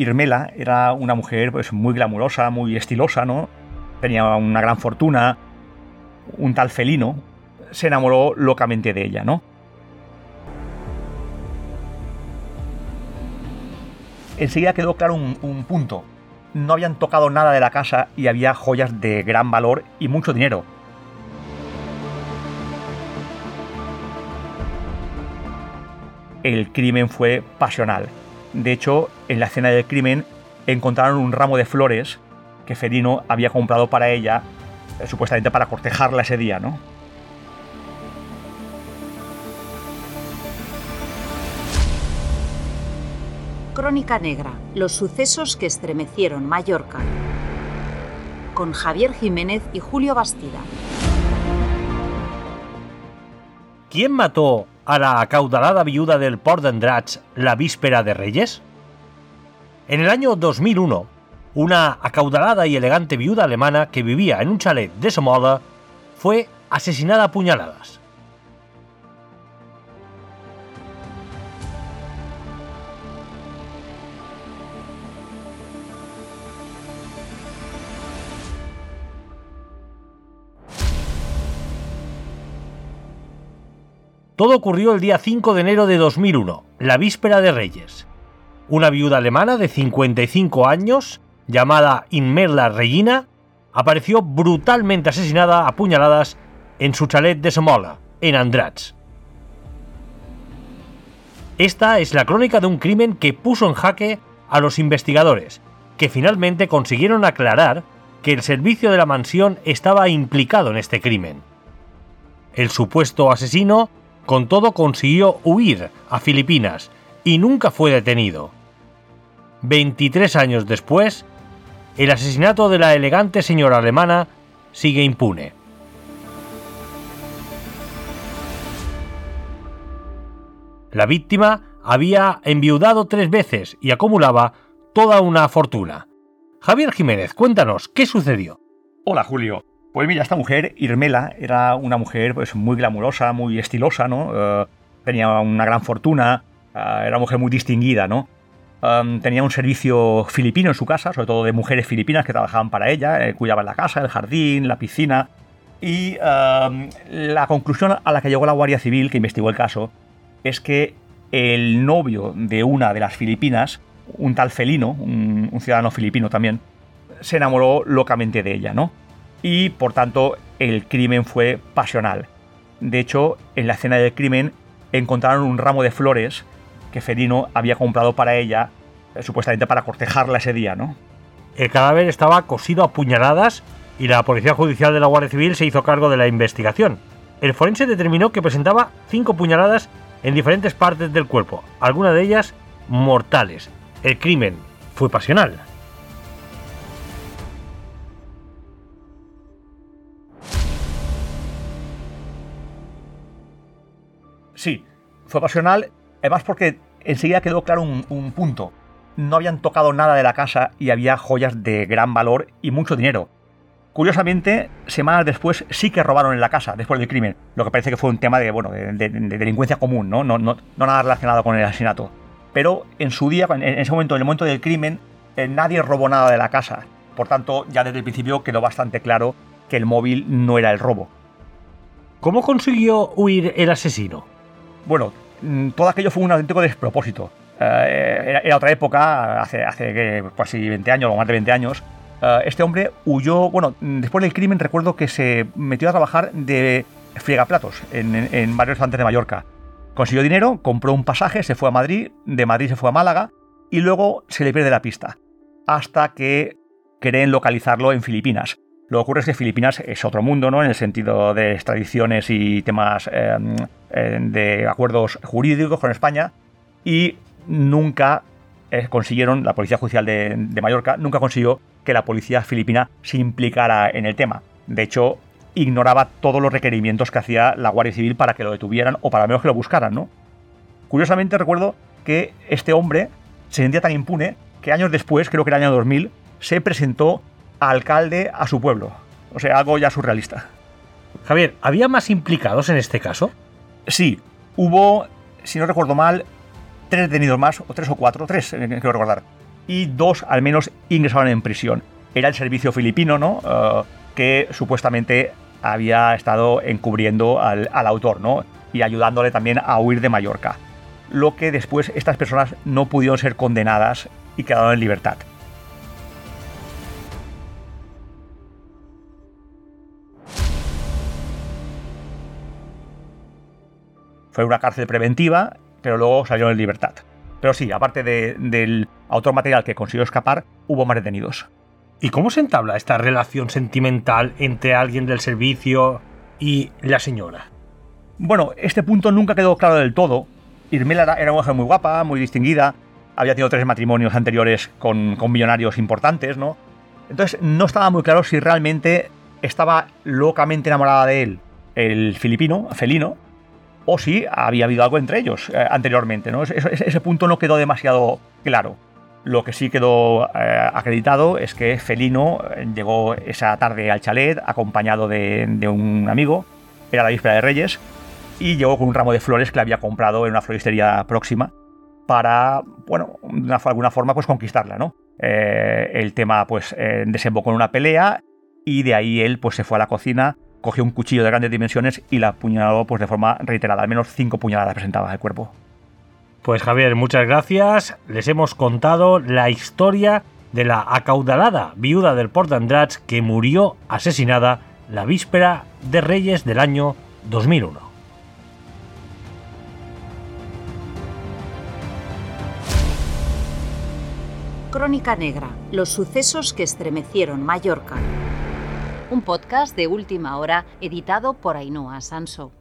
Irmela era una mujer pues, muy glamurosa, muy estilosa, ¿no? Tenía una gran fortuna, un tal felino. Se enamoró locamente de ella, ¿no? Enseguida quedó claro un, un punto. No habían tocado nada de la casa y había joyas de gran valor y mucho dinero. el crimen fue pasional. De hecho, en la escena del crimen encontraron un ramo de flores que Ferino había comprado para ella, eh, supuestamente para cortejarla ese día, ¿no? Crónica Negra, los sucesos que estremecieron Mallorca, con Javier Jiménez y Julio Bastida. ¿Quién mató a la acaudalada viuda del Port d'Andrats la víspera de Reyes? En el año 2001, una acaudalada y elegante viuda alemana que vivía en un chalet de Somoda fue asesinada a puñaladas. Todo ocurrió el día 5 de enero de 2001, la víspera de Reyes. Una viuda alemana de 55 años, llamada Inmerla Regina, apareció brutalmente asesinada a puñaladas en su chalet de Somola, en Andrats. Esta es la crónica de un crimen que puso en jaque a los investigadores, que finalmente consiguieron aclarar que el servicio de la mansión estaba implicado en este crimen. El supuesto asesino con todo consiguió huir a Filipinas y nunca fue detenido. 23 años después, el asesinato de la elegante señora alemana sigue impune. La víctima había enviudado tres veces y acumulaba toda una fortuna. Javier Jiménez, cuéntanos, ¿qué sucedió? Hola Julio. Pues mira, esta mujer, Irmela, era una mujer pues, muy glamurosa, muy estilosa, ¿no? Eh, tenía una gran fortuna, eh, era una mujer muy distinguida, ¿no? Em, tenía un servicio filipino en su casa, sobre todo de mujeres filipinas que trabajaban para ella, eh, cuidaban la casa, el jardín, la piscina. Y em, la conclusión a la que llegó la Guardia Civil, que investigó el caso, es que el novio de una de las filipinas, un tal felino, un ciudadano filipino también, se enamoró locamente de ella, ¿no? Y por tanto el crimen fue pasional. De hecho, en la escena del crimen encontraron un ramo de flores que Ferino había comprado para ella, eh, supuestamente para cortejarla ese día, ¿no? El cadáver estaba cosido a puñaladas y la Policía Judicial de la Guardia Civil se hizo cargo de la investigación. El forense determinó que presentaba cinco puñaladas en diferentes partes del cuerpo, algunas de ellas mortales. El crimen fue pasional. Sí, fue pasional, además porque enseguida quedó claro un, punto. No habían tocado nada de la casa y había joyas de gran valor y mucho dinero. Curiosamente, semanas después sí que robaron en la casa, después del crimen, lo que parece que fue un tema de, bueno, de, delincuencia común, ¿no? No, nada relacionado con el asesinato. Pero en su día, en ese momento, en el momento del crimen, eh, nadie robó nada de la casa. Por tanto, ya desde el principio quedó bastante claro que el móvil no era el robo. ¿Cómo consiguió huir el asesino? Bueno, mm, todo aquello fue un auténtico despropósito. Eh, era, otra época, hace, hace casi 20 años o más de 20 años. Eh, este hombre huyó, bueno, después del crimen recuerdo que se metió a trabajar de friegaplatos en, en, en varios de Mallorca. Consiguió dinero, compró un pasaje, se fue a Madrid, de Madrid se fue a Málaga y luego se le pierde la pista. Hasta que creen localizarlo en Filipinas. Lo que ocurre es que Filipinas es otro mundo, ¿no? En el sentido de extradiciones y temas em, em, de acuerdos jurídicos con España. Y nunca eh, consiguieron, la Policía Judicial de, Mallorca nunca consiguió que la policía filipina se implicara en el tema. De hecho, ignoraba todos los requerimientos que hacía la Guardia Civil para que lo detuvieran o para menos que lo buscaran, ¿no? Curiosamente recuerdo que este hombre se sentía tan impune que años después, creo que era el año 2000, se presentó alcalde a su pueblo. O sea, algo ya surrealista. Javier, ¿había más implicados en este caso? Sí, hubo, si no recuerdo mal, tres detenidos más, o tres o cuatro, tres, eh, quiero recordar. y dos al menos ingresaron en prisión. Era el servicio filipino, ¿no? Eh, que supuestamente había estado encubriendo al, al autor, ¿no? Y ayudándole también a huir de Mallorca. Lo que después estas personas no pudieron ser condenadas y quedaron en libertad. Fue una cárcel preventiva, pero luego salieron en libertad. Pero sí, aparte del autor material que consiguió escapar, hubo más detenidos. ¿Y cómo se entabla esta relación sentimental entre alguien del servicio y la señora? Bueno, este punto nunca quedó claro del todo. Irmela era una mujer muy guapa, muy distinguida, había tenido tres matrimonios anteriores con, con millonarios importantes, ¿no? Entonces no estaba muy claro si realmente estaba locamente enamorada de él el filipino, felino, o si había habido algo entre ellos eh, anteriormente. ¿no? Ese, punto no quedó demasiado claro. Lo que sí quedó eh, acreditado es que Felino eh, llegó esa tarde al chalet acompañado de, un amigo, era la víspera de Reyes, y llegó con un ramo de flores que le había comprado en una floristería próxima para, bueno, de alguna forma, pues conquistarla, ¿no? el tema, pues, desembocó en una pelea y de ahí él, pues, se fue a la cocina cogió un cuchillo de grandes dimensiones y la apuñaló pues, de forma reiterada. Al menos cinco puñaladas presentaba el cuerpo. Pues Javier, muchas gracias. Les hemos contado la historia de la acaudalada viuda del Port Andrats que murió asesinada la víspera de Reyes del año 2001. Crónica Negra, los sucesos que estremecieron Mallorca un podcast de última hora editado por Ainhoa Sanso.